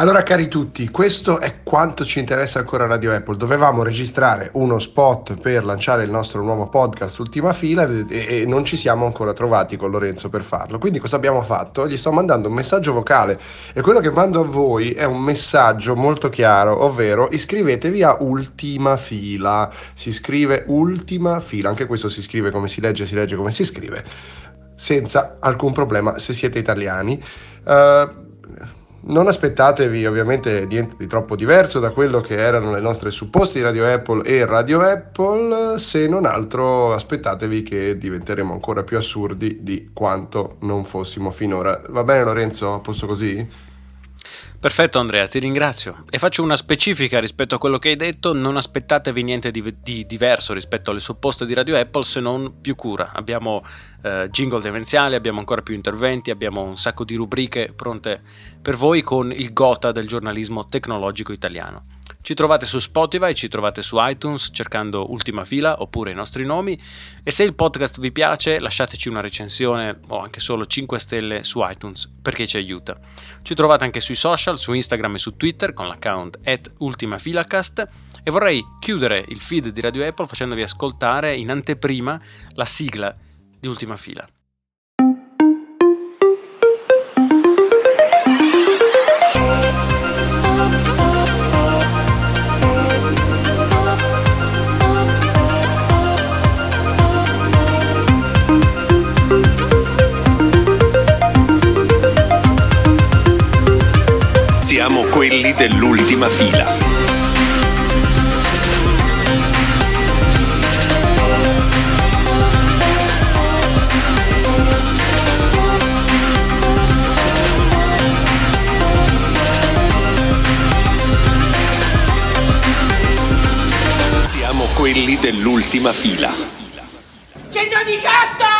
Allora cari tutti, questo è quanto ci interessa ancora Radio Apple. Dovevamo registrare uno spot per lanciare il nostro nuovo podcast Ultima Fila e, e, non ci siamo ancora trovati con Lorenzo per farlo. Quindi cosa abbiamo fatto? Gli sto mandando un messaggio vocale e quello che mando a voi è un messaggio molto chiaro, ovvero iscrivetevi a Ultima Fila. Si scrive Ultima Fila, anche questo si scrive come si legge, si legge come si scrive, senza alcun problema se siete italiani. Uh, non aspettatevi ovviamente niente di troppo diverso da quello che erano le nostre supposte di Radio Apple e Radio Apple, se non altro aspettatevi che diventeremo ancora più assurdi di quanto non fossimo finora. Va bene Lorenzo? Posso così? Perfetto Andrea, ti ringrazio e faccio una specifica rispetto a quello che hai detto, non aspettatevi niente di, di diverso rispetto alle supposte di Radio Apple se non più cura. Abbiamo eh, jingle demenziali, abbiamo ancora più interventi, abbiamo un sacco di rubriche pronte per voi con il gota del giornalismo tecnologico italiano. Ci trovate su Spotify, ci trovate su iTunes cercando Ultima Fila oppure i nostri nomi e se il podcast vi piace lasciateci una recensione o anche solo 5 stelle su iTunes perché ci aiuta. Ci trovate anche sui social, su Instagram e su Twitter con l'account at ultimafilacast e vorrei chiudere il feed di Radio Apple facendovi ascoltare in anteprima la sigla di Ultima Fila. Siamo quelli dell'ultima fila. Siamo quelli dell'ultima fila. 118! Chiamate un po' 118!